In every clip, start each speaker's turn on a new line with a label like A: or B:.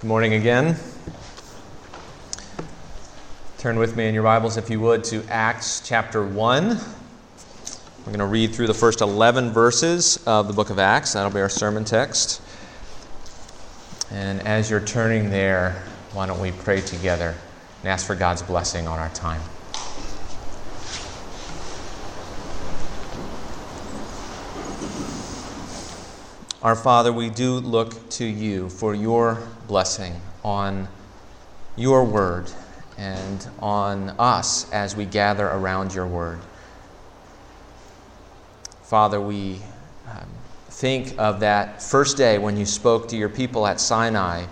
A: Good morning again. Turn with me in your Bibles, if you would, to Acts chapter 1. We're going to read through the first 11 verses of the book of Acts. That'll be our sermon text. And as you're turning there, why don't we pray together and ask for God's blessing on our time? Our Father, we do look to you for your blessing on your word and on us as we gather around your word. Father, we um, think of that first day when you spoke to your people at Sinai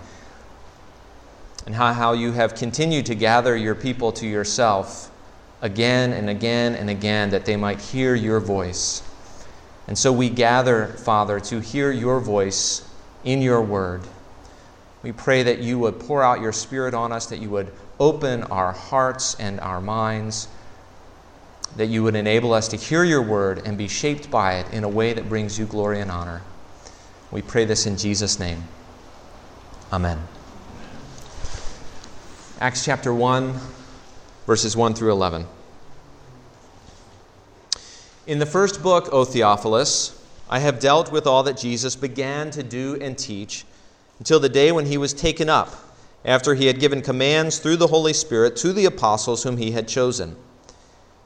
A: and how, how you have continued to gather your people to yourself again and again and again that they might hear your voice. And so we gather, Father, to hear your voice in your word. We pray that you would pour out your Spirit on us, that you would open our hearts and our minds, that you would enable us to hear your word and be shaped by it in a way that brings you glory and honor. We pray this in Jesus' name. Amen. Acts chapter 1, verses 1 through 11. In the first book, O Theophilus, I have dealt with all that Jesus began to do and teach until the day when he was taken up, after he had given commands through the Holy Spirit to the apostles whom he had chosen.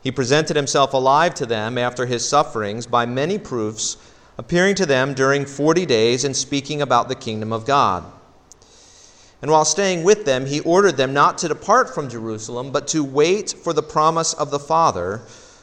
A: He presented himself alive to them after his sufferings by many proofs, appearing to them during forty days and speaking about the kingdom of God. And while staying with them, he ordered them not to depart from Jerusalem, but to wait for the promise of the Father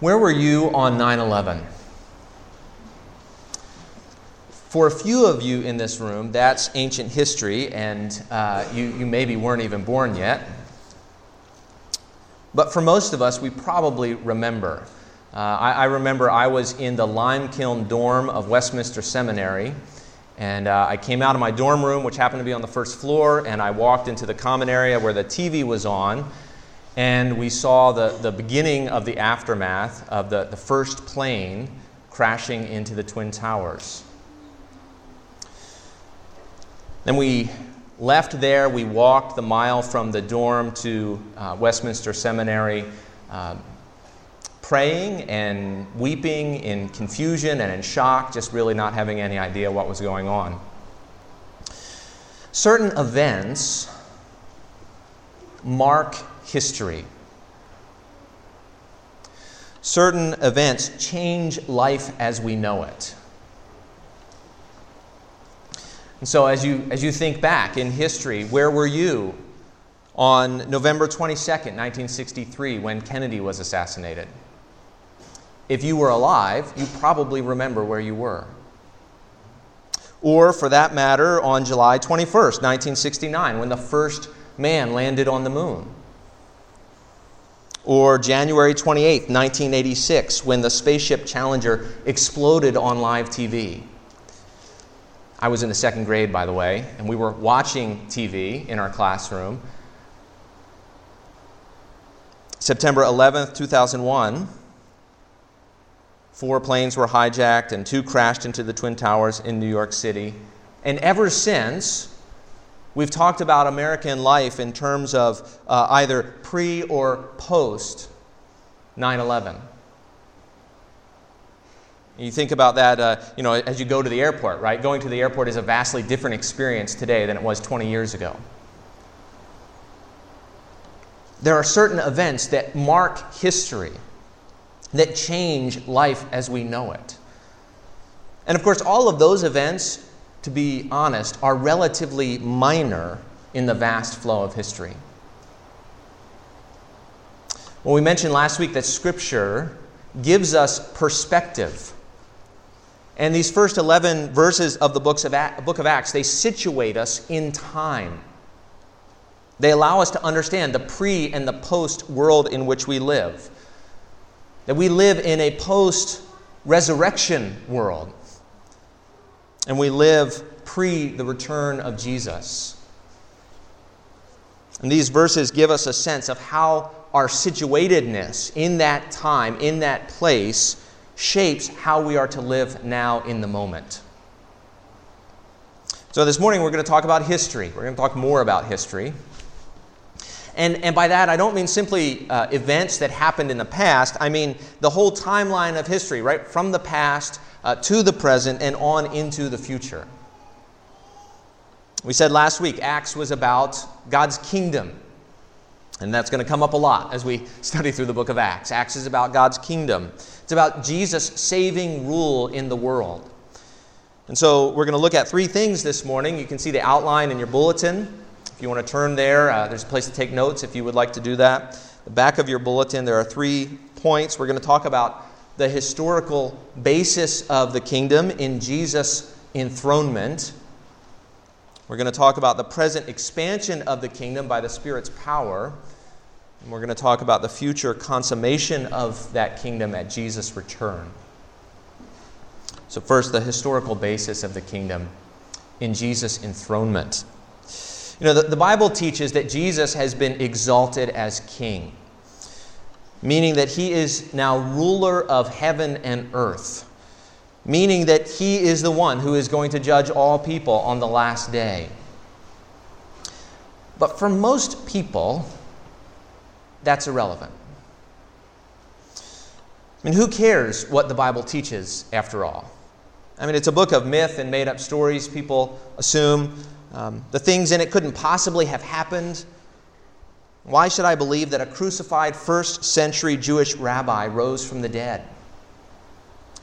A: Where were you on 9 11? For a few of you in this room, that's ancient history, and uh, you, you maybe weren't even born yet. But for most of us, we probably remember. Uh, I, I, remember I was in the lime kiln dorm of Westminster Seminary, and uh, I came out of my dorm room, which happened to be on the first floor, and I walked into the common area where the TV was on and we saw the, the beginning of the aftermath of the, the first plane crashing into the Twin Towers. Then we left there, we walked the mile from the dorm to uh, Westminster Seminary, uh, praying and weeping in confusion and in shock, just really not having any idea what was going on. Certain events mark history. Certain events change life as we know it. And so, as you, as you think back in history, where were you on November 22nd, 1963, when Kennedy was assassinated? If you were alive, you probably remember where you were. Or, for that matter, on July 21st, 1969, when the first man landed on the moon or January 28, 1986, when the spaceship Challenger exploded on live TV. I was in the second grade, by the way, and we were watching TV in our classroom. September 11th, 2001, four planes were hijacked and two crashed into the Twin Towers in New York City. And ever since, We've talked about American life in terms of uh, either pre or post 9 11. You think about that, uh, you know, as you go to the airport, right? Going to the airport is a vastly different experience today than it was 20 years ago. There are certain events that mark history, that change life as we know it. And of course, all of those events, to be honest, are relatively minor in the vast flow of history. Well, we mentioned last week that Scripture gives us perspective. And these first 11 verses of the books of book of Acts, they situate us in time. They allow us to understand the pre and the post world in which we live. That we live in a post resurrection world. And we live pre the return of Jesus. And these verses give us a sense of how our situatedness in that time, in that place, shapes how we are to live now in the moment. So, this morning we're going to talk about history. We're going to talk more about history. And, and by that, I don't mean simply uh, events that happened in the past. I mean the whole timeline of history, right? From the past uh, to the present and on into the future. We said last week, Acts was about God's kingdom. And that's going to come up a lot as we study through the book of Acts. Acts is about God's kingdom, it's about Jesus' saving rule in the world. And so we're going to look at three things this morning. You can see the outline in your bulletin. If you want to turn there, uh, there's a place to take notes if you would like to do that. The back of your bulletin, there are three points. We're going to talk about the historical basis of the kingdom in Jesus' enthronement. We're going to talk about the present expansion of the kingdom by the Spirit's power. And we're going to talk about the future consummation of that kingdom at Jesus' return. So, first, the historical basis of the kingdom in Jesus' enthronement. You know, the, the Bible teaches that Jesus has been exalted as king, meaning that he is now ruler of heaven and earth meaning that he is the one who is going to judge all people on the last day. But for most people, that's irrelevant. I mean, who cares what the Bible teaches after all? I mean, it's a book of myth and made up stories. People assume um, the things in it couldn't possibly have happened. Why should I believe that a crucified first century Jewish rabbi rose from the dead?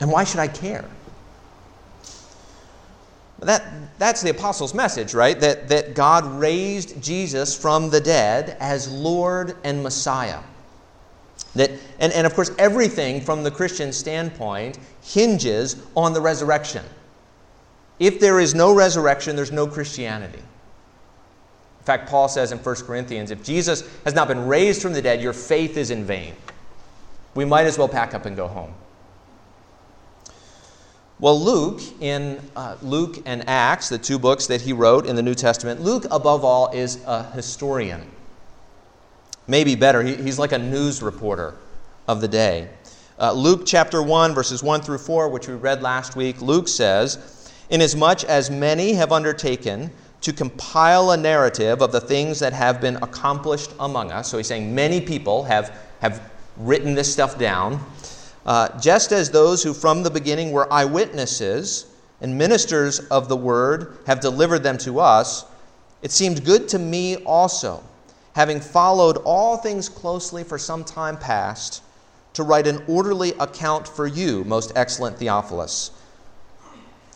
A: And why should I care? That, that's the apostles' message, right? That, that God raised Jesus from the dead as Lord and Messiah. That, and, and of course, everything from the Christian standpoint hinges on the resurrection. If there is no resurrection, there's no Christianity. In fact, Paul says in 1 Corinthians if Jesus has not been raised from the dead, your faith is in vain. We might as well pack up and go home. Well, Luke, in uh, Luke and Acts, the two books that he wrote in the New Testament, Luke, above all, is a historian. Maybe better, he, he's like a news reporter of the day. Uh, Luke chapter 1, verses 1 through 4, which we read last week, Luke says, Inasmuch as many have undertaken to compile a narrative of the things that have been accomplished among us, so he's saying many people have, have written this stuff down. Uh, just as those who from the beginning were eyewitnesses and ministers of the word have delivered them to us, it seemed good to me also, having followed all things closely for some time past, to write an orderly account for you, most excellent Theophilus,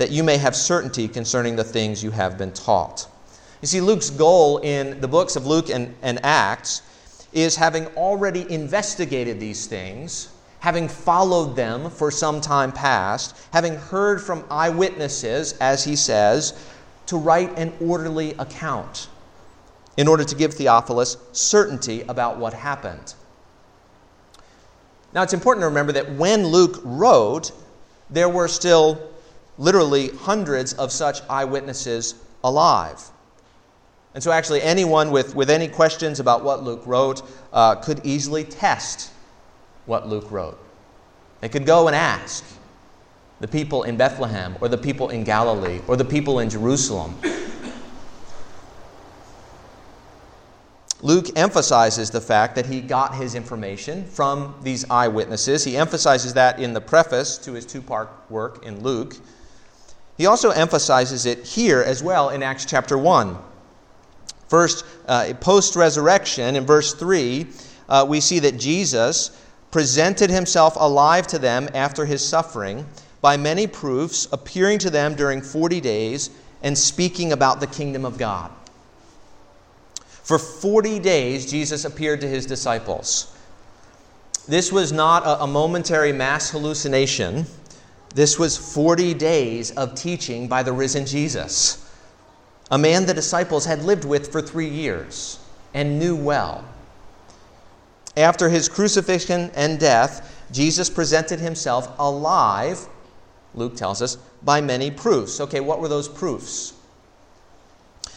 A: that you may have certainty concerning the things you have been taught. You see, Luke's goal in the books of Luke and, and Acts is having already investigated these things having followed them for some time past, having heard from eyewitnesses, as he says, to write an orderly account in order to give Theophilus certainty about what happened. Now, it's important to remember that when Luke wrote, there were still literally hundreds of such eyewitnesses alive. And so, actually, anyone with, with any questions about what Luke wrote uh, could easily test what Luke wrote. They could go and ask the people in Bethlehem, or the people in Galilee, or the people in Jerusalem. Luke emphasizes the fact that he got his information from these eyewitnesses. He emphasizes that in the preface to his two part work in Luke. He also emphasizes it here as well in Acts chapter 1. First, uh, post resurrection, in verse 3, uh, we see that Jesus presented himself alive to them after his suffering by many proofs, appearing to them during 40 days and speaking about the kingdom of God. For 40 days, Jesus appeared to his disciples. This was not a, a momentary mass hallucination. This was 40 days of teaching by the risen Jesus, a man the disciples had lived with for three years and knew well. After his crucifixion and death, Jesus presented himself alive, Luke tells us, by many proofs. Okay, what were those proofs?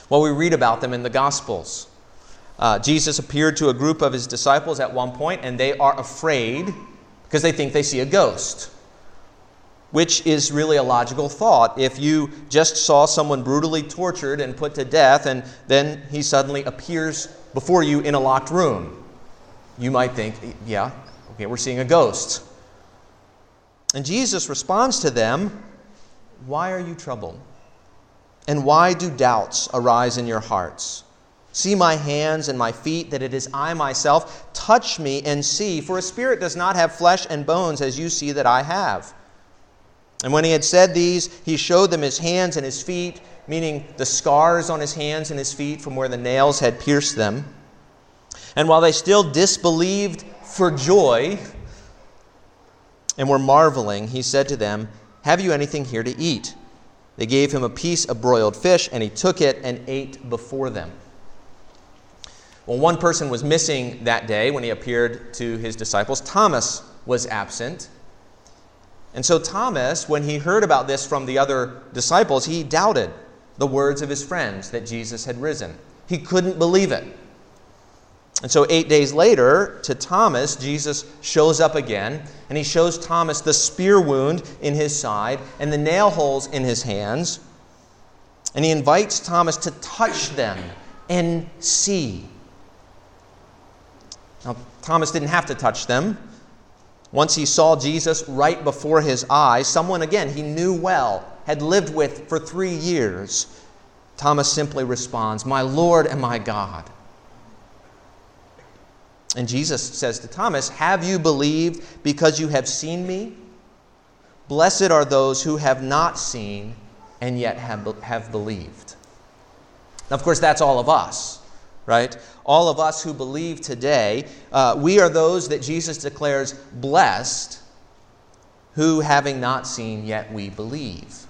A: Well, we read about them in the Gospels. Uh, Jesus appeared to a group of his disciples at one point, and they are afraid because they think they see a ghost, which is really a logical thought. If you just saw someone brutally tortured and put to death, and then he suddenly appears before you in a locked room, you might think, yeah, okay, we're seeing a ghost. And Jesus responds to them, Why are you troubled? And why do doubts arise in your hearts? See my hands and my feet, that it is I myself. Touch me and see, for a spirit does not have flesh and bones as you see that I have. And when he had said these, he showed them his hands and his feet, meaning the scars on his hands and his feet from where the nails had pierced them. And while they still disbelieved for joy and were marveling, he said to them, Have you anything here to eat? They gave him a piece of broiled fish, and he took it and ate before them. Well, one person was missing that day when he appeared to his disciples. Thomas was absent. And so, Thomas, when he heard about this from the other disciples, he doubted the words of his friends that Jesus had risen. He couldn't believe it. And so, eight days later, to Thomas, Jesus shows up again, and he shows Thomas the spear wound in his side and the nail holes in his hands. And he invites Thomas to touch them and see. Now, Thomas didn't have to touch them. Once he saw Jesus right before his eyes, someone again he knew well, had lived with for three years, Thomas simply responds, My Lord and my God. And Jesus says to Thomas, Have you believed because you have seen me? Blessed are those who have not seen and yet have, have believed. Now, of course, that's all of us right? All of us who believe today, uh, we are those that Jesus declares blessed, who having not seen, yet we believe.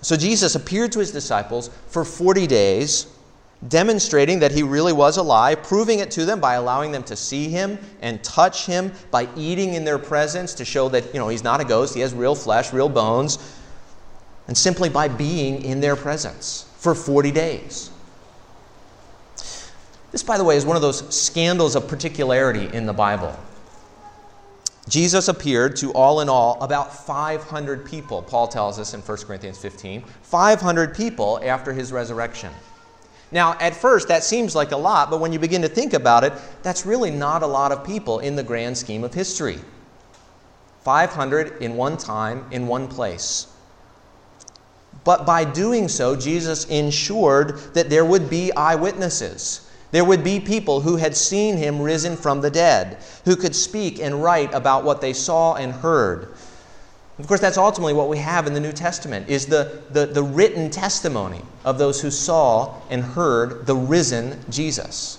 A: So Jesus appeared to his disciples for 40 days, demonstrating that he really was alive, proving it to them by allowing them to see him and touch him, by eating in their presence to show that, you know, he's not a ghost, he has real flesh, real bones, and simply by being in their presence for 40 days. This, by the way, is one of those scandals of particularity in the Bible. Jesus appeared to all in all about 500 people, Paul tells us in 1 Corinthians 15. 500 people after his resurrection. Now, at first, that seems like a lot, but when you begin to think about it, that's really not a lot of people in the grand scheme of history. 500 in one time, in one place. But by doing so, Jesus ensured that there would be eyewitnesses there would be people who had seen him risen from the dead, who could speak and write about what they saw and heard. Of course, that's ultimately what we have in the New Testament, is the, the, the written testimony of those who saw and heard the risen Jesus.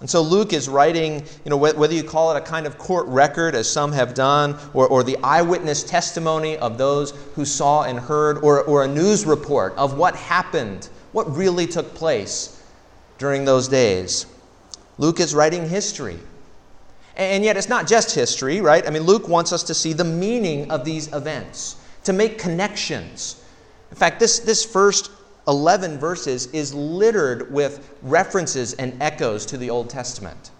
A: And so Luke is writing, you know, whether you call it a kind of court record, as some have done, or, or the eyewitness testimony of those who saw and heard, or, or a news report of what happened what really took place during those days. Luke is writing history. And yet, it's not just history, right? I mean, Luke wants us to see the meaning of these events, to make connections. In fact, this, this first 11 verses is littered with references and echoes to the Old Testament.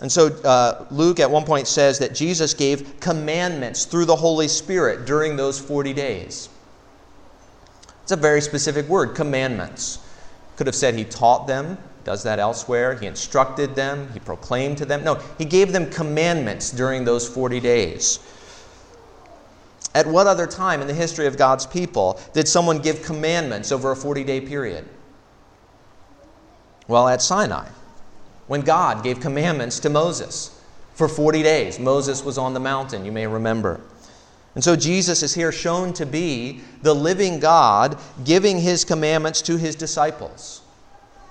A: And so uh, Luke at one point says that Jesus gave commandments through the Holy Spirit during those 40 days. It's a very specific word, commandments. Could have said he taught them, does that elsewhere. He instructed them, he proclaimed to them. No, he gave them commandments during those 40 days. At what other time in the history of God's people did someone give commandments over a 40 day period? Well, at Sinai, when God gave commandments to Moses for 40 days. Moses was on the mountain, you may remember. And so Jesus is here shown to be the living God giving his commandments to his disciples,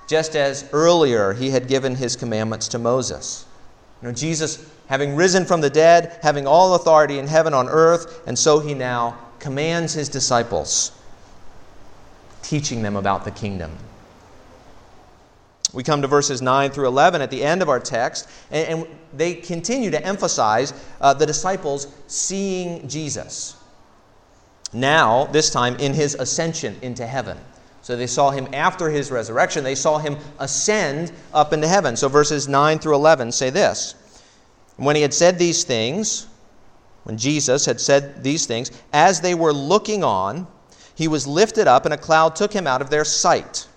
A: just as earlier he had given his commandments to Moses. You know, Jesus, having risen from the dead, having all authority in heaven on earth, and so he now commands his disciples, teaching them about the kingdom. We come to verses 9 through 11 at the end of our text, and, and they continue to emphasize uh, the disciples seeing Jesus. Now, this time in his ascension into heaven. So they saw him after his resurrection, they saw him ascend up into heaven. So verses 9 through 11 say this When he had said these things, when Jesus had said these things, as they were looking on, he was lifted up, and a cloud took him out of their sight.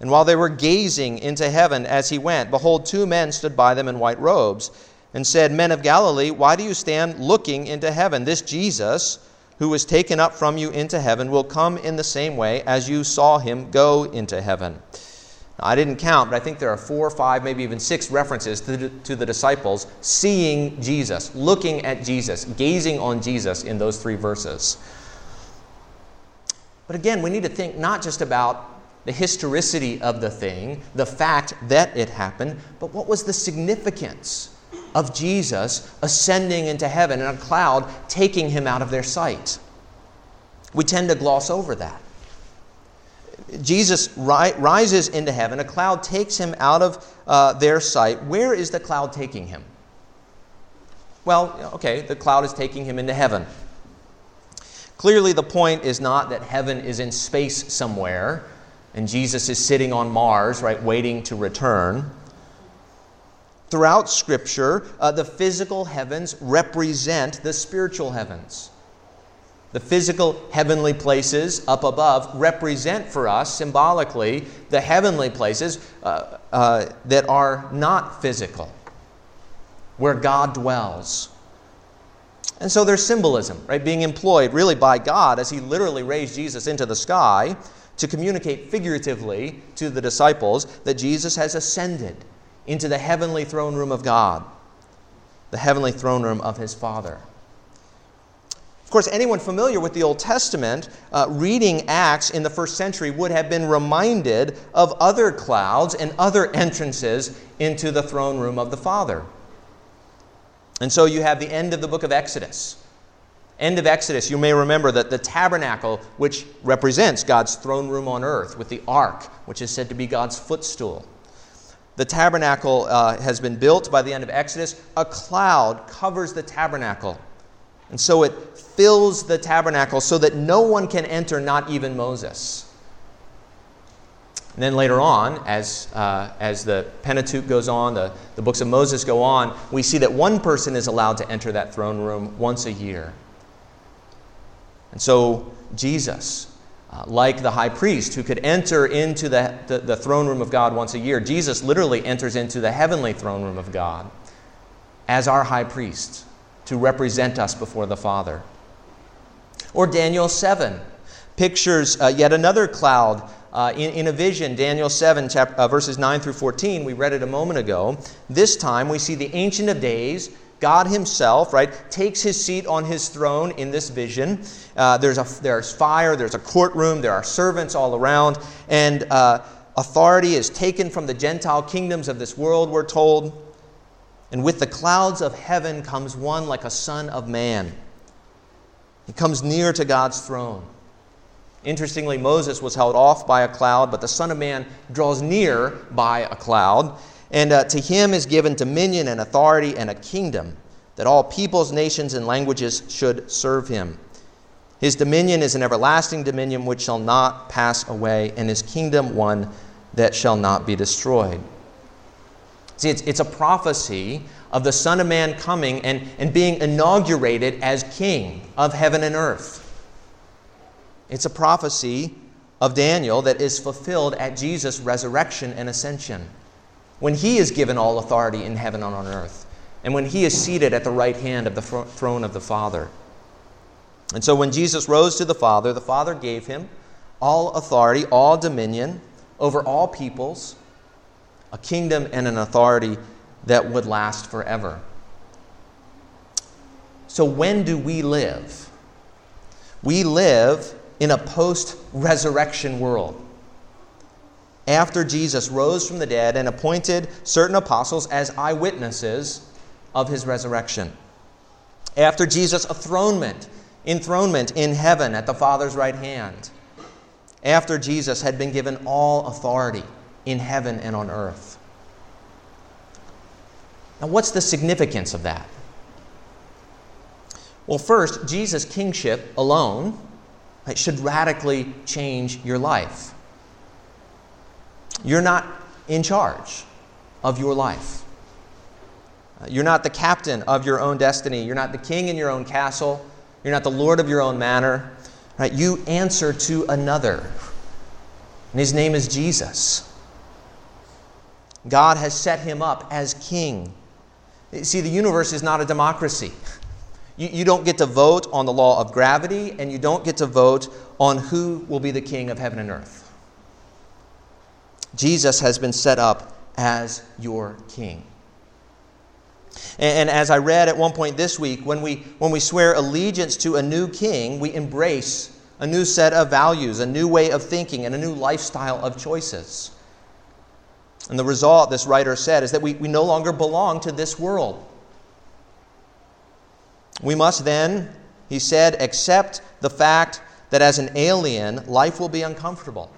A: And while they were gazing into heaven as he went, behold, two men stood by them in white robes, and said, Men of Galilee, why do you stand looking into heaven? This Jesus, who was taken up from you into heaven, will come in the same way as you saw him go into heaven. Now, I didn't count, but I think there are four, five, maybe even six references to the, to the disciples seeing Jesus, looking at Jesus, gazing on Jesus in those three verses. But again, we need to think not just about the historicity of the thing, the fact that it happened, but what was the significance of Jesus ascending into heaven and a cloud taking him out of their sight? We tend to gloss over that. Jesus ri- rises into heaven, a cloud takes him out of uh, their sight. Where is the cloud taking him? Well, okay, the cloud is taking him into heaven. Clearly, the point is not that heaven is in space somewhere and Jesus is sitting on Mars, right, waiting to return. Throughout Scripture, uh, the physical heavens represent the spiritual heavens. The physical heavenly places up above represent for us symbolically the heavenly places uh, uh, that are not physical, where God dwells. And so there's symbolism, right, being employed really by God as He literally raised Jesus into the sky to communicate figuratively to the disciples that Jesus has ascended into the heavenly throne room of God, the heavenly throne room of his Father. Of course, anyone familiar with the Old Testament uh, reading Acts in the first century would have been reminded of other clouds and other entrances into the throne room of the Father. And so you have the end of the book of Exodus end of Exodus, you may remember that the tabernacle, which represents God's throne room on earth, with the ark, which is said to be God's footstool. The tabernacle uh, has been built by the end of Exodus. A cloud covers the tabernacle. And so it fills the tabernacle so that no one can enter, not even Moses. And then later on, as, uh, as the Pentateuch goes on, the, the books of Moses go on, we see that one person is allowed to enter that throne room once a year. And so, Jesus, uh, like the high priest who could enter into the, the, the throne room of God once a year, Jesus literally enters into the heavenly throne room of God as our high priest to represent us before the Father. Or Daniel 7 pictures uh, yet another cloud uh, in, in, a vision, Daniel 7, chapter, uh, verses 9 through 14. We read it a moment ago. This time we see the Ancient of Days God Himself, right, takes His seat on His throne in this vision. Uh, there's, a, there's fire, there's a courtroom, there are servants all around, and uh, authority is taken from the Gentile kingdoms of this world, we're told. And with the clouds of heaven comes one like a son of man. He comes near to God's throne. Interestingly, Moses was held off by a cloud, but the Son of Man draws near by a cloud. And uh, to him is given dominion and authority and a kingdom that all peoples, nations, and languages should serve him. His dominion is an everlasting dominion which shall not pass away, and his kingdom one that shall not be destroyed. See, it's, it's a prophecy of the Son of Man coming and, and being inaugurated as King of heaven and earth. It's a prophecy of Daniel that is fulfilled at Jesus' resurrection and ascension, when he is given all authority in heaven and on earth, and when he is seated at the right hand of the throne of the Father. And so when Jesus rose to the Father, the Father gave him all authority, all dominion over all peoples, a kingdom and an authority that would last forever. So, when do we live? We live in a post resurrection world. After Jesus rose from the dead and appointed certain apostles as eyewitnesses of his resurrection. After Jesus' enthronement, enthronement in heaven at the Father's right hand. After Jesus had been given all authority in heaven and on earth. Now, what's the significance of that? Well, first, Jesus' kingship alone should radically change your life. You're not in charge of your life. Uh, you're not the captain of your own destiny. You're not the king in your own castle. You're not the lord of your own manor. Right? You answer to another. And his name is Jesus. God has set him up as king. See, the universe is not a democracy. You, you don't get to vote on the law of gravity, and you don't get to vote on who will be the king of heaven and earth. Jesus has been set up as your king. And, and as I read at one point this week, when we, when we swear allegiance to a new king, we embrace a new set of values, a new way of thinking, and a new lifestyle of choices. And the result, this writer said, is that we, we no longer belong to this world. We must then, he said, accept the fact that as an alien, life will be uncomfortable.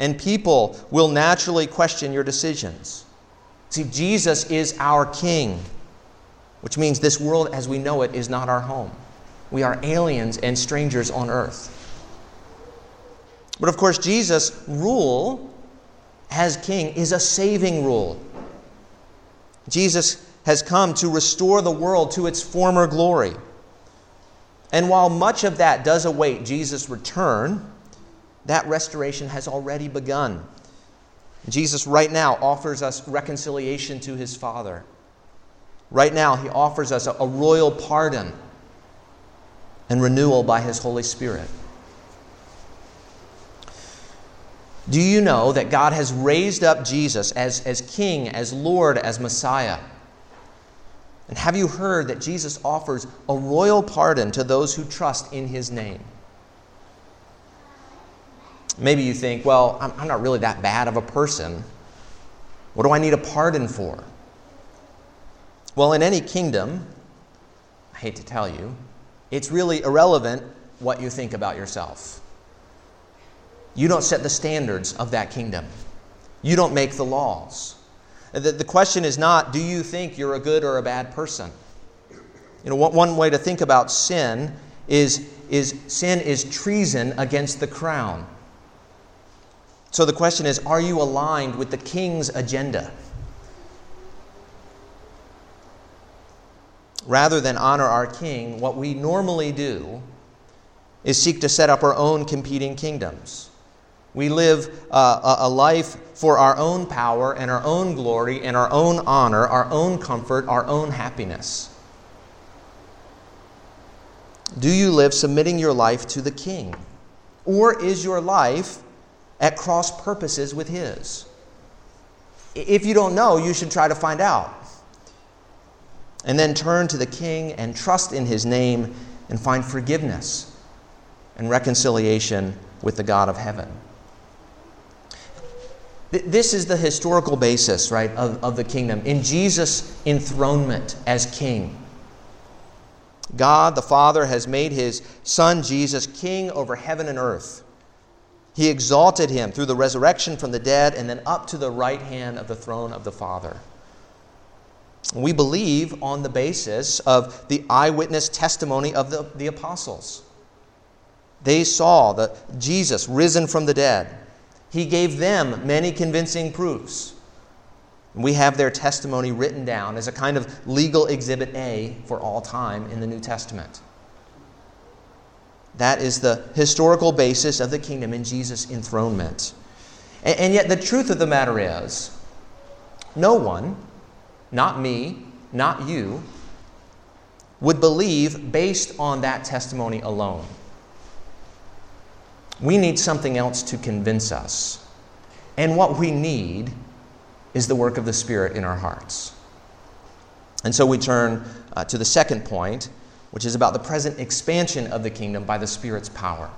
A: And people will naturally question your decisions. See, Jesus is our King, which means this world as we know it is not our home. We are aliens and strangers on earth. But of course, Jesus' rule as King is a saving rule. Jesus has come to restore the world to its former glory. And while much of that does await Jesus' return, that restoration has already begun. Jesus, right now, offers us reconciliation to his Father. Right now, he offers us a, a royal pardon and renewal by his Holy Spirit. Do you know that God has raised up Jesus as, as King, as Lord, as Messiah? And have you heard that Jesus offers a royal pardon to those who trust in his name? Maybe you think, well, I'm, I'm not really that bad of a person. What do I need a pardon for? Well, in any kingdom, I hate to tell you, it's really irrelevant what you think about yourself. You don't set the standards of that kingdom, you don't make the laws. The, the question is not, do you think you're a good or a bad person? You know, one way to think about sin is, is sin is treason against the crown. So the question is, are you aligned with the king's agenda? Rather than honor our king, what we normally do is seek to set up our own competing kingdoms. We live uh, a life for our own power and our own glory and our own honor, our own comfort, our own happiness. Do you live submitting your life to the King? Or is your life at cross purposes with His? If you don't know, you should try to find out. And then turn to the King and trust in His name and find forgiveness and reconciliation with the God of heaven. This is the historical basis, right, of, of the kingdom. In Jesus' enthronement as king, God the Father has made his Son Jesus king over heaven and earth. He exalted him through the resurrection from the dead and then up to the right hand of the throne of the Father. We believe on the basis of the eyewitness testimony of the, the apostles. They saw the Jesus risen from the dead. He gave them many convincing proofs. We have their testimony written down as a kind of legal exhibit A for all time in the New Testament. That is the historical basis of the kingdom in Jesus' enthronement. And, and yet, the truth of the matter is, no one, not me, not you, would believe based on that testimony alone. We need something else to convince us. And what we need is the work of the Spirit in our hearts. And so we turn uh, to the second point, which is about the present expansion of the kingdom by the Spirit's power.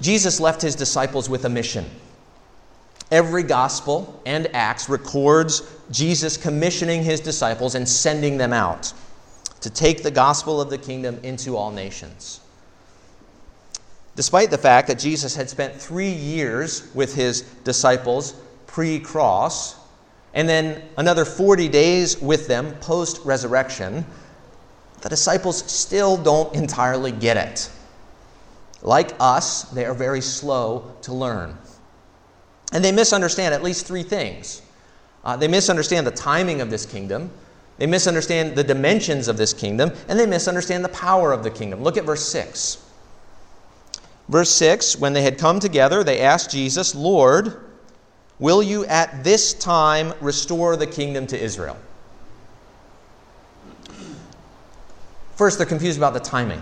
A: Jesus left his disciples with a mission. Every gospel and Acts records Jesus commissioning his disciples and sending them out to take the gospel of the kingdom into all nations. Despite the fact that Jesus had spent three years with his disciples pre cross, and then another 40 days with them post resurrection, the disciples still don't entirely get it. Like us, they are very slow to learn. And they misunderstand at least three things. Uh, they misunderstand the timing of this kingdom, they misunderstand the dimensions of this kingdom, and they misunderstand the power of the kingdom. Look at verse 6. Verse 6 When they had come together, they asked Jesus, Lord, will you at this time restore the kingdom to Israel? First, they're confused about the timing.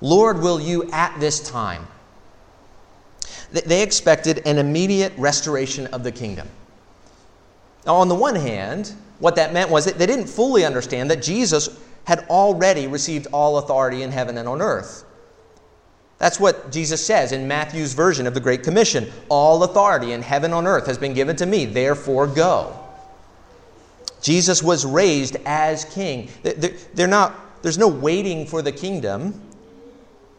A: Lord, will you at this time? They expected an immediate restoration of the kingdom. Now, on the one hand, what that meant was that they didn't fully understand that Jesus had already received all authority in heaven and on earth. That's what Jesus says in Matthew's version of the Great Commission. All authority in heaven and on earth has been given to me, therefore go. Jesus was raised as king. They're not, there's no waiting for the kingdom.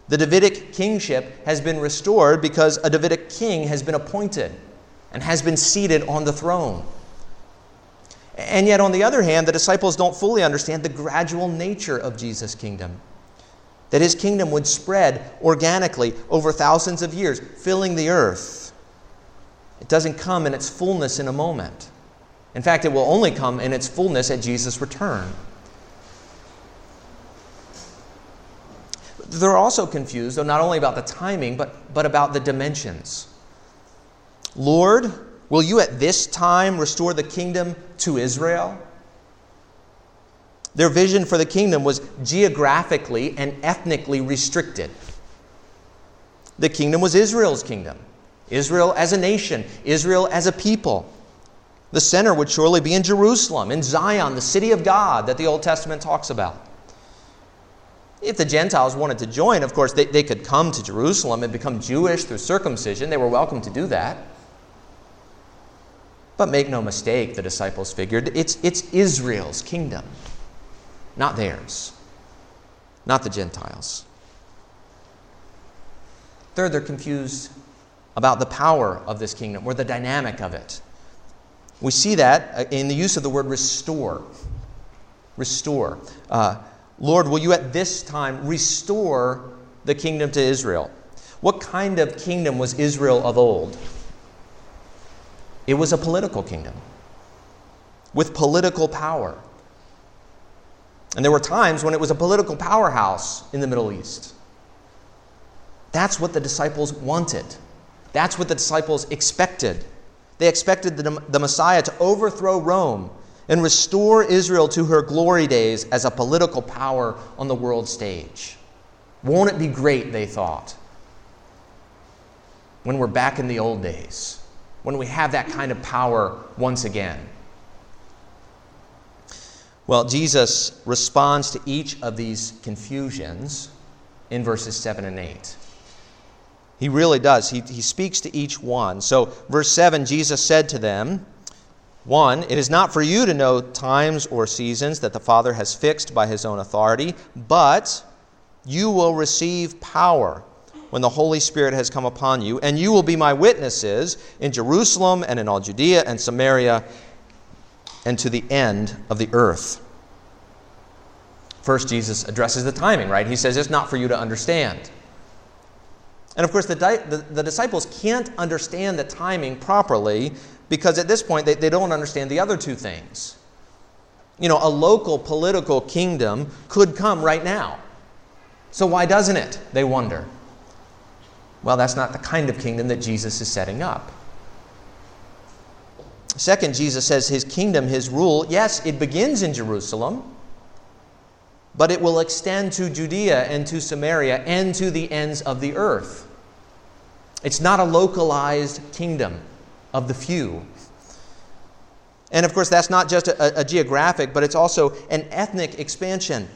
A: The Davidic kingship has been restored because a Davidic king has been appointed and has been seated on the throne. And yet, on the other hand, the disciples don't fully understand the gradual nature of Jesus' kingdom. That his kingdom would spread organically over thousands of years, filling the earth. It doesn't come in its fullness in a moment. In fact, it will only come in its fullness at Jesus' return. They're also confused, though, not only about the timing, but, but about the dimensions. Lord, will you at this time restore the kingdom to Israel? Their vision for the kingdom was geographically and ethnically restricted. The kingdom was Israel's kingdom Israel as a nation, Israel as a people. The center would surely be in Jerusalem, in Zion, the city of God that the Old Testament talks about. If the Gentiles wanted to join, of course, they, they could come to Jerusalem and become Jewish through circumcision. They were welcome to do that. But make no mistake, the disciples figured, it's, it's Israel's kingdom, not theirs, not the Gentiles. Third, they're confused about the power of this kingdom or the dynamic of it. We see that uh, in the use of the word restore. Restore. Uh, Lord, will you at this time restore the kingdom to Israel? What kind of kingdom was Israel of old? It was a political kingdom with political power. And there were times when it was a political powerhouse in the Middle East. That's what the disciples wanted. That's what the disciples expected. They expected the, the Messiah to overthrow Rome and restore Israel to her glory days as a political power on the world stage. Won't it be great, they thought, when we're back in the old days, when we have that kind of power once again? Well, Jesus responds to each of these confusions in verses 7 and 8. He really does. He, he speaks to each one. So, verse 7 Jesus said to them, one, it is not for you to know times or seasons that the Father has fixed by his own authority, but you will receive power when the Holy Spirit has come upon you, and you will be my witnesses in Jerusalem and in all Judea and Samaria and to the end of the earth. First, Jesus addresses the timing, right? He says it's not for you to understand. And of course, the, the, the disciples can't understand the timing properly because at this point they, they don't understand the other two things. You know, a local political kingdom could come right now. So why doesn't it? They wonder. Well, that's not the kind of kingdom that Jesus is setting up. Second, Jesus says his kingdom, his rule, yes, it begins in Jerusalem, but it will extend to Judea and to Samaria and to the ends of the earth. It's not a localized kingdom of the few. And of course, that's not just a, a, geographic, but it's also an ethnic expansion.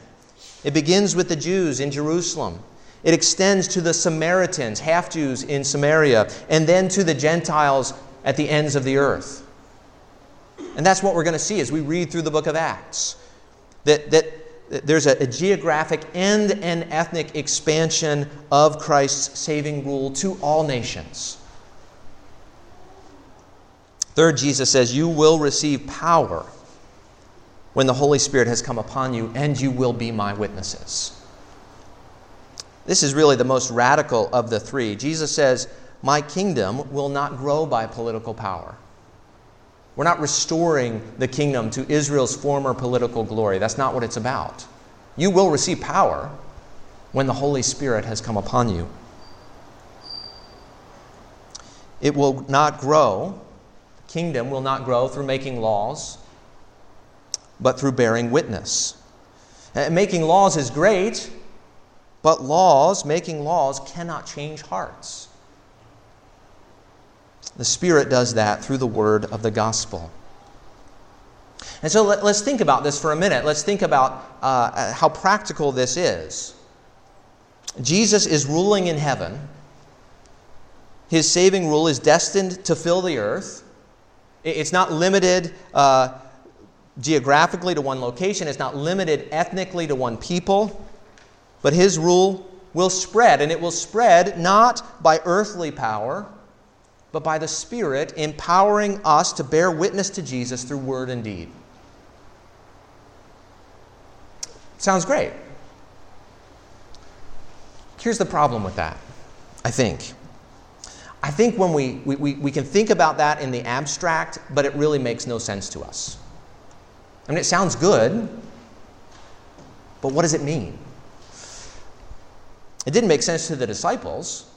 A: It begins with the Jews in Jerusalem. It extends to the Samaritans, half Jews in Samaria, and then to the Gentiles at the ends of the earth. And that's what we're going to see as we read through the book of Acts. That, that there's a, a geographic and an ethnic expansion of Christ's saving rule to all nations. Third, Jesus says, You will receive power when the Holy Spirit has come upon you, and you will be my witnesses. This is really the most radical of the three. Jesus says, My kingdom will not grow by political power. We're not restoring the kingdom to Israel's former political glory. That's not what it's about. You will receive power when the Holy Spirit has come upon you. It will not grow kingdom will not grow through making laws, but through bearing witness. And making laws is great, but laws, making laws, cannot change hearts. The Spirit does that through the word of the gospel. And so let, us think about this for a minute. Let's think about uh, how practical this is. Jesus is ruling in heaven. His saving rule is destined to fill the earth. It's not limited uh, geographically to one location, it's not limited ethnically to one people, but his rule will spread, and it will spread not by earthly power, but by the Spirit empowering us to bear witness to Jesus through word and deed. Sounds great. Here's the problem with that, I think. I think when we, we, we can think about that in the abstract, but it really makes no sense to us. I mean, it sounds good, but what does it mean? It didn't make sense to the disciples.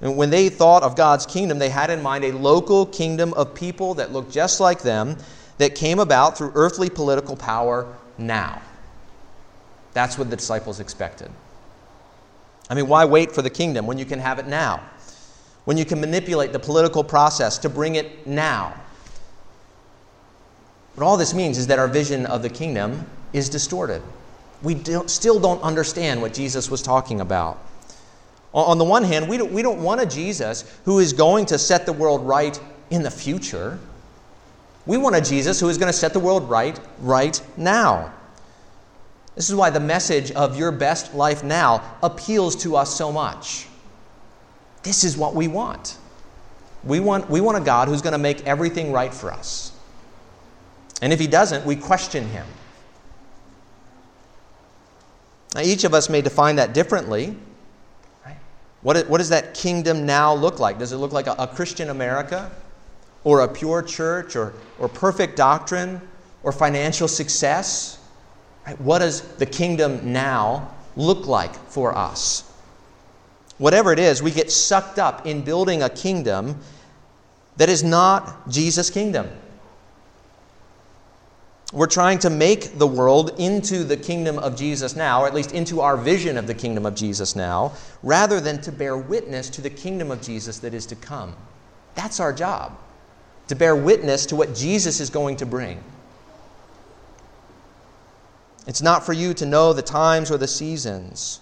A: And when they thought of God's kingdom, they had in mind a local kingdom of people that looked just like them, that came about through earthly political power now. That's what the disciples expected. I mean, why wait for the kingdom when you can have it now? When you can manipulate the political process to bring it now. But all this means is that our vision of the kingdom is distorted. We don't, still don't understand what Jesus was talking about. On the one hand, we don't, we don't want a Jesus who is going to set the world right in the future. We want a Jesus who is going to set the world right right now. This is why the message of your best life now appeals to us so much. This is what we want. We want, we want a God who's going to make everything right for us. And if he doesn't, we question him. Now, each of us may define that differently. Right? What, what does that kingdom now look like? Does it look like a, a Christian America? Or a pure church? Or, or perfect doctrine? Or financial success? Right? What does the kingdom now look like for us? Whatever it is, we get sucked up in building a kingdom that is not Jesus' kingdom. We're trying to make the world into the kingdom of Jesus now, or at least into our vision of the kingdom of Jesus now, rather than to bear witness to the kingdom of Jesus that is to come. That's our job, to bear witness to what Jesus is going to bring. It's not for you to know the times or the seasons.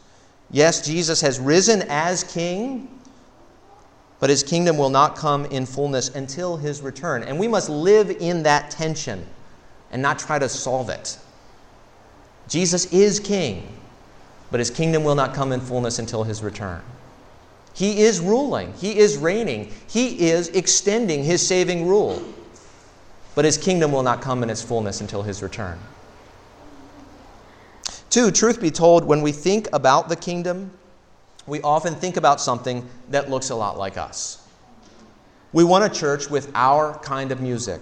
A: Yes, Jesus has risen as king, but his kingdom will not come in fullness until his return. And we must live in that tension and not try to solve it. Jesus is king, but his kingdom will not come in fullness until his return. He is ruling, he is reigning, he is extending his saving rule, but his kingdom will not come in its fullness until his return. Two, truth be told, when we think about the kingdom, we often think about something that looks a lot like us. We want a church with our kind of music.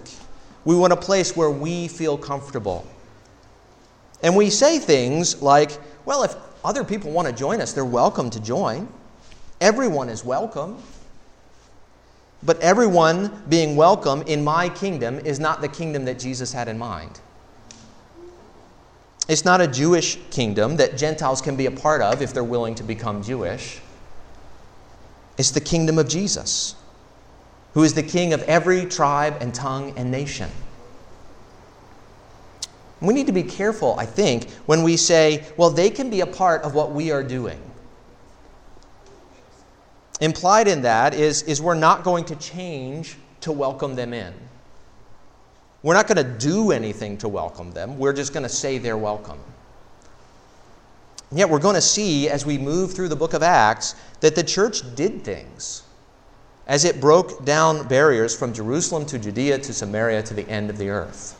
A: We want a place where we feel comfortable. And we say things like, well, if other people want to join us, they're welcome to join. Everyone is welcome. But everyone being welcome in my kingdom is not the kingdom that Jesus had in mind. It's not a Jewish kingdom that Gentiles can be a part of if they're willing to become Jewish. It's the kingdom of Jesus, who is the king of every tribe and tongue and nation. We need to be careful, I think, when we say, well, they can be a part of what we are doing. Implied in that is, is we're not going to change to welcome them in. We're not going to do anything to welcome them. We're just going to say they're welcome. And yet, we're going to see as we move through the book of Acts that the church did things as it broke down barriers from Jerusalem to Judea to Samaria to the end of the earth.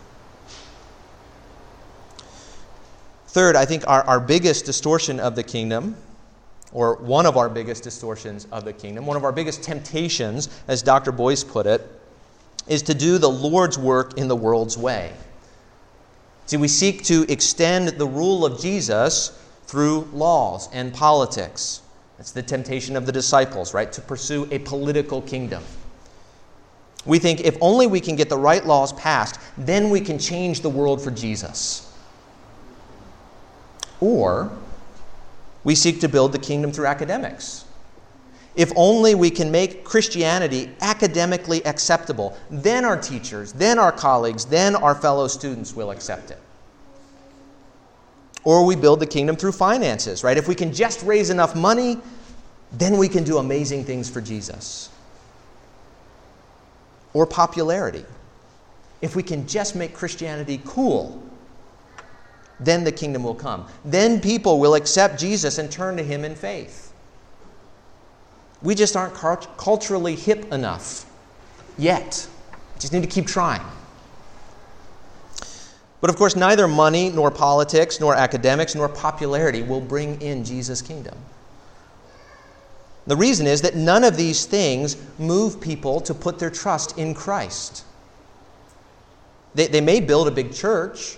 A: Third, I think our, our biggest distortion of the kingdom, or one of our biggest distortions of the kingdom, one of our biggest temptations, as Dr. Boyce put it, is to do the Lord's work in the world's way. See, we seek to extend the rule of Jesus through laws and politics. That's the temptation of the disciples, right? To pursue a political kingdom. We think if only we can get the right laws passed, then we can change the world for Jesus. Or we seek to build the kingdom through academics. If only we can make Christianity academically acceptable, then our teachers, then our colleagues, then our fellow students will accept it. Or we build the kingdom through finances, right? If we can just raise enough money, then we can do amazing things for Jesus. Or popularity. If we can just make Christianity cool, then the kingdom will come. Then people will accept Jesus and turn to him in faith. We just aren't culturally hip enough yet. We just need to keep trying. But of course, neither money, nor politics, nor academics, nor popularity will bring in Jesus' kingdom. The reason is that none of these things move people to put their trust in Christ. They, they may build a big church,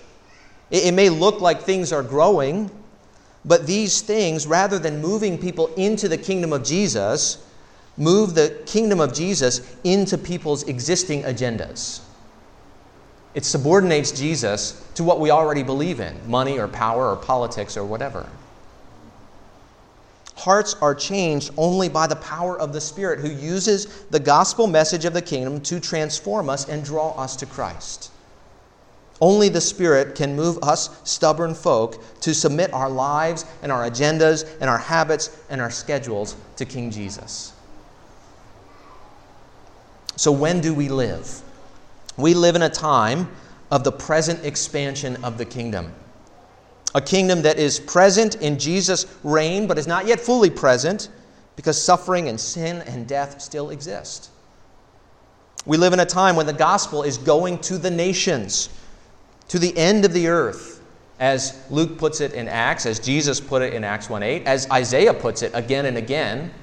A: it, it may look like things are growing, but these things, rather than moving people into the kingdom of Jesus, move the kingdom of Jesus into people's existing agendas. It subordinates Jesus to what we already believe in money or power or politics or whatever. Hearts are changed only by the power of the Spirit who uses the gospel message of the kingdom to transform us and draw us to Christ. Only the Spirit can move us stubborn folk to submit our lives and our agendas and our habits and our schedules to King Jesus. So, when do we live? We live in a time of the present expansion of the kingdom. A kingdom that is present in Jesus' reign, but is not yet fully present because suffering and sin and death still exist. We live in a time when the gospel is going to the nations to the end of the earth, as Luke puts it in Acts, as Jesus put it in Acts 1 8, as Isaiah puts it again and again,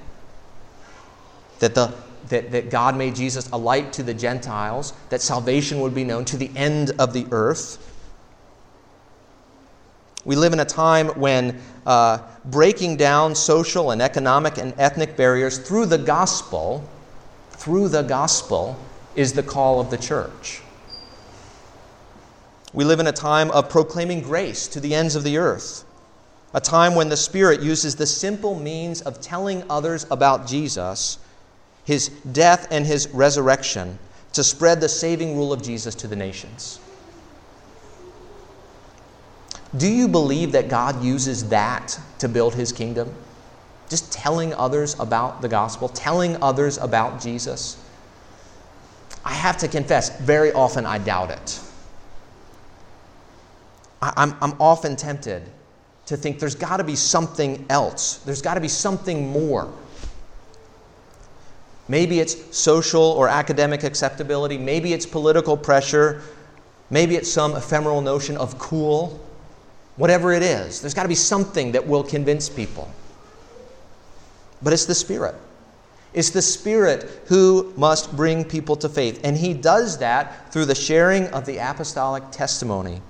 A: that, the, that, that God made Jesus a light to the Gentiles, that salvation would be known to the end of the earth. We live in a time when uh, breaking down social and economic and ethnic barriers through the gospel, through the gospel, is the call of the church. We live in a time of proclaiming grace to the ends of the earth, a time when the Spirit uses the simple means of telling others about Jesus, his death, and his resurrection to spread the saving rule of Jesus to the nations. Do you believe that God uses that to build his kingdom? Just telling others about the gospel, telling others about Jesus? I have to confess, very often I doubt it. I'm, I'm often tempted to think there's got to be something else, there's got to be something more. Maybe it's social or academic acceptability, maybe it's political pressure, maybe it's some ephemeral notion of cool. Whatever it is, there's got to be something that will convince people. But it's the Spirit. It's the Spirit who must bring people to faith. And He does that through the sharing of the apostolic testimony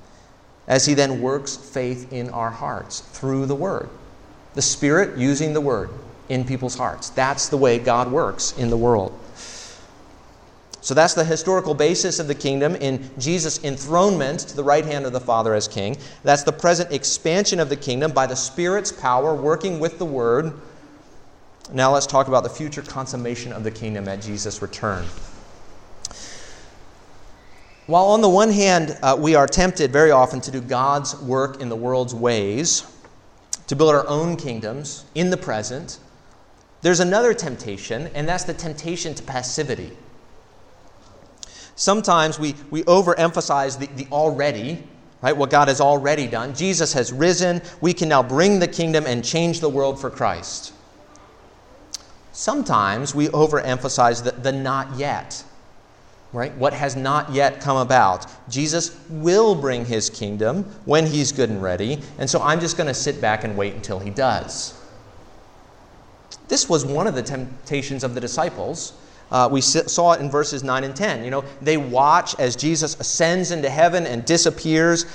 A: as He then works faith in our hearts through the Word. The Spirit using the Word in people's hearts. That's the way God works in the world. So that's the historical basis of the kingdom in Jesus' enthronement to the right hand of the Father as king. That's the present expansion of the kingdom by the Spirit's power working with the Word. Now let's talk about the future consummation of the kingdom at Jesus' return. While on the one hand, uh, we are tempted very often to do God's work in the world's ways, to build our own kingdoms in the present, there's another temptation, and that's the temptation to passivity. Sometimes we, we overemphasize the, the already, right? What God has already done. Jesus has risen. We can now bring the kingdom and change the world for Christ. Sometimes we overemphasize the, the not yet, right? What has not yet come about. Jesus will bring his kingdom when he's good and ready, and so I'm just going to sit back and wait until he does. This was one of the temptations of the disciples uh, we saw it in verses 9 and 10. You know, they watch as Jesus ascends into heaven and disappears,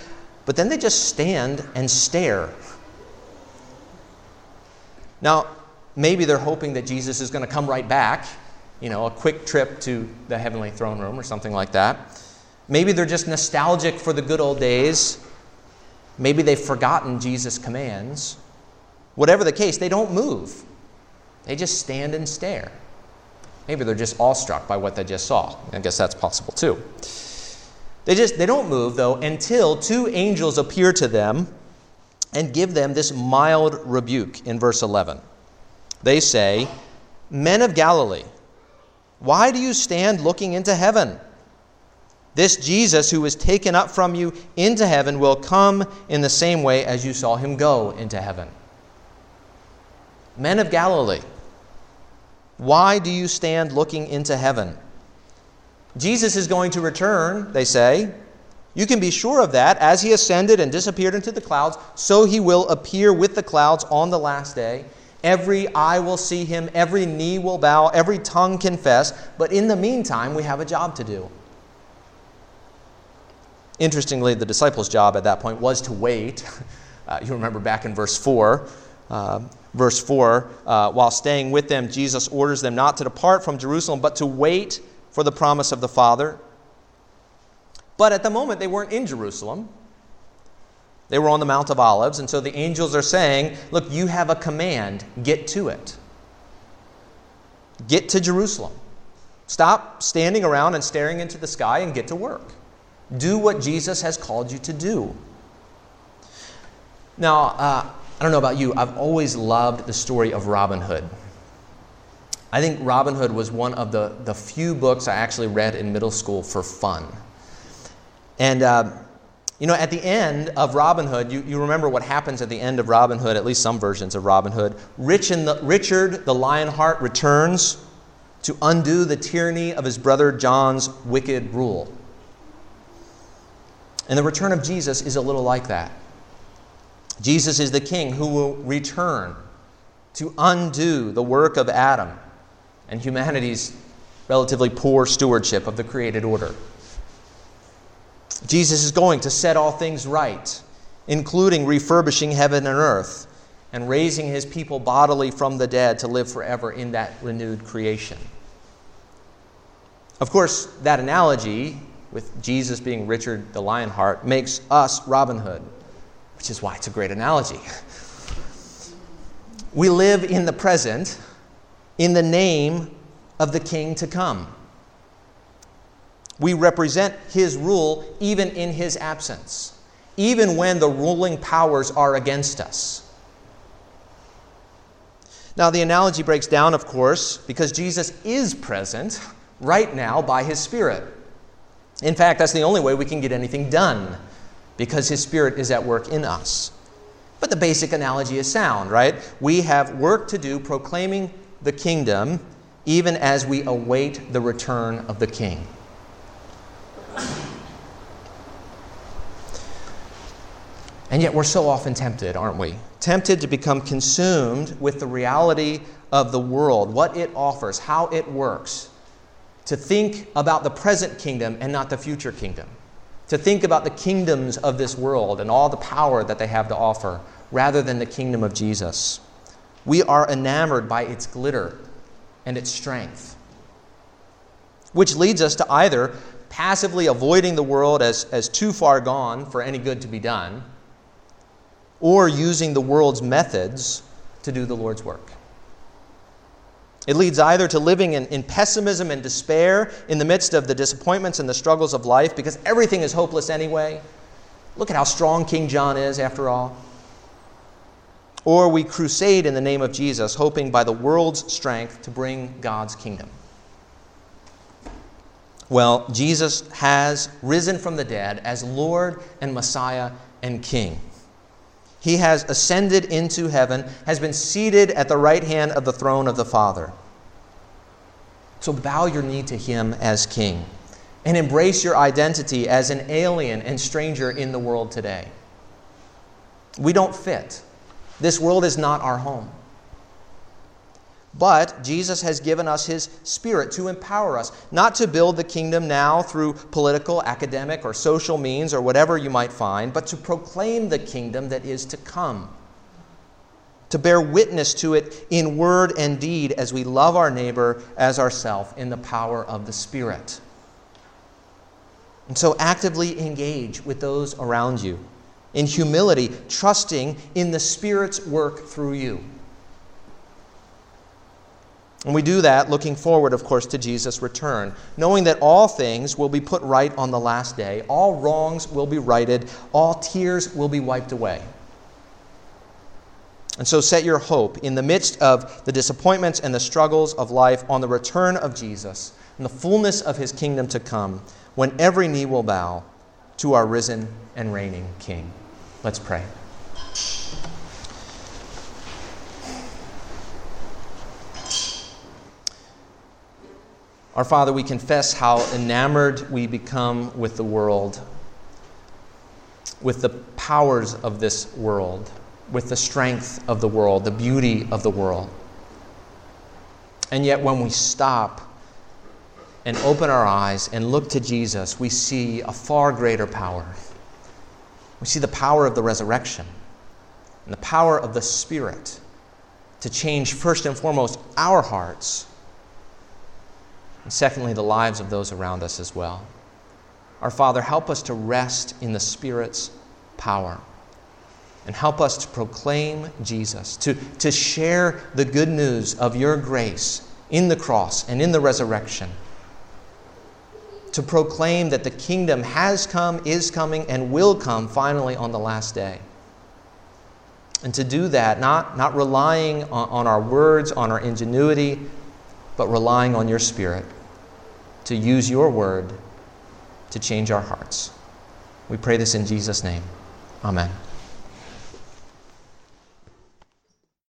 A: but then they just stand and stare. Now, maybe they're hoping that Jesus is going to come right back, you know, a quick trip to the heavenly throne room or something like that. Maybe they're just nostalgic for the good old days. Maybe they've forgotten Jesus' commands. Whatever the case, they don't move. They just stand and stare. Maybe they're just awestruck by what they just saw. I guess that's possible too. They just they don't move though until two angels appear to them and give them this mild rebuke in verse 11. They say, "Men of Galilee, why do you stand looking into heaven? This Jesus who was taken up from you into heaven will come in the same way as you saw him go into heaven." Men of Galilee, why do you stand looking into heaven? Jesus is going to return, they say. You can be sure of that. As he ascended and disappeared into the clouds, so he will appear with the clouds on the last day. Every eye will see him, every knee will bow, every tongue confess. But in the meantime, we have a job to do. Interestingly, the disciples' job at that point was to wait. Uh, you remember back in verse 4. Uh, verse 4 uh, While staying with them, Jesus orders them not to depart from Jerusalem, but to wait for the promise of the Father. But at the moment, they weren't in Jerusalem. They were on the Mount of Olives, and so the angels are saying, Look, you have a command, get to it. Get to Jerusalem. Stop standing around and staring into the sky and get to work. Do what Jesus has called you to do. Now, uh, I don't know about you, I've always loved the story of Robin Hood. I think Robin Hood was one of the, the few books I actually read in middle school for fun. And, uh, you know, at the end of Robin Hood, you, you remember what happens at the end of Robin Hood, at least some versions of Robin Hood. Rich the, Richard the Lionheart returns to undo the tyranny of his brother John's wicked rule. And the return of Jesus is a little like that. Jesus is the king who will return to undo the work of Adam and humanity's relatively poor stewardship of the created order. Jesus is going to set all things right, including refurbishing heaven and earth and raising his people bodily from the dead to live forever in that renewed creation. Of course, that analogy with Jesus being Richard the Lionheart makes us Robin Hood which is why it's a great analogy. We live in the present in the name of the king to come. We represent his rule even in his absence, even when the ruling powers are against us. Now, the analogy breaks down, of course, because Jesus is present right now by his Spirit. In fact, that's the only way we can get anything done because His Spirit is at work in us. But the basic analogy is sound, right? We have work to do proclaiming the kingdom even as we await the return of the King. And yet we're so often tempted, aren't we? Tempted to become consumed with the reality of the world, what it offers, how it works, to think about the present kingdom and not the future kingdom. to think about the kingdoms of this world and all the power that they have to offer, rather than the kingdom of Jesus. We are enamored by its glitter and its strength, which leads us to either passively avoiding the world as, as too far gone for any good to be done, or using the world's methods to do the Lord's work. It leads either to living in, in, pessimism and despair in the midst of the disappointments and the struggles of life because everything is hopeless anyway. Look at how strong King John is, after all. Or we crusade in the name of Jesus, hoping by the world's strength to bring God's kingdom. Well, Jesus has risen from the dead as Lord and Messiah and King. He has ascended into heaven, has been seated at the right hand of the throne of the Father. So bow your knee to him as king and embrace your identity as an alien and stranger in the world today. We don't fit. This world is not our home. But Jesus has given us his spirit to empower us, not to build the kingdom now through political, academic, or social means or whatever you might find, but to proclaim the kingdom that is to come. To bear witness to it in word and deed as we love our neighbor as ourself in the power of the Spirit. And so actively engage with those around you in humility, trusting in the Spirit's work through you. And we do that looking forward, of course, to Jesus' return, knowing that all things will be put right on the last day, all wrongs will be righted, all tears will be wiped away. And so set your hope in the midst of the disappointments and the struggles of life on the return of Jesus and the fullness of his kingdom to come, when every knee will bow to our risen and reigning King. Let's pray. Our Father, we confess how enamored we become with the world, with the powers of this world, with the strength of the world, the beauty of the world. And yet, when we stop and open our eyes and look to Jesus, we see a far greater power. We see the power of the resurrection and the power of the Spirit to change, first and foremost, our hearts and secondly, the lives of those around us as well. Our Father, help us to rest in the Spirit's power and help us to proclaim Jesus, to, to share the good news of your grace in the cross and in the resurrection, to proclaim that the kingdom has come, is coming, and will come finally on the last day. And to do that, not, not relying on, on our words, on our ingenuity, but relying on your Spirit to use your word to change our hearts. We pray this in Jesus' name. Amen.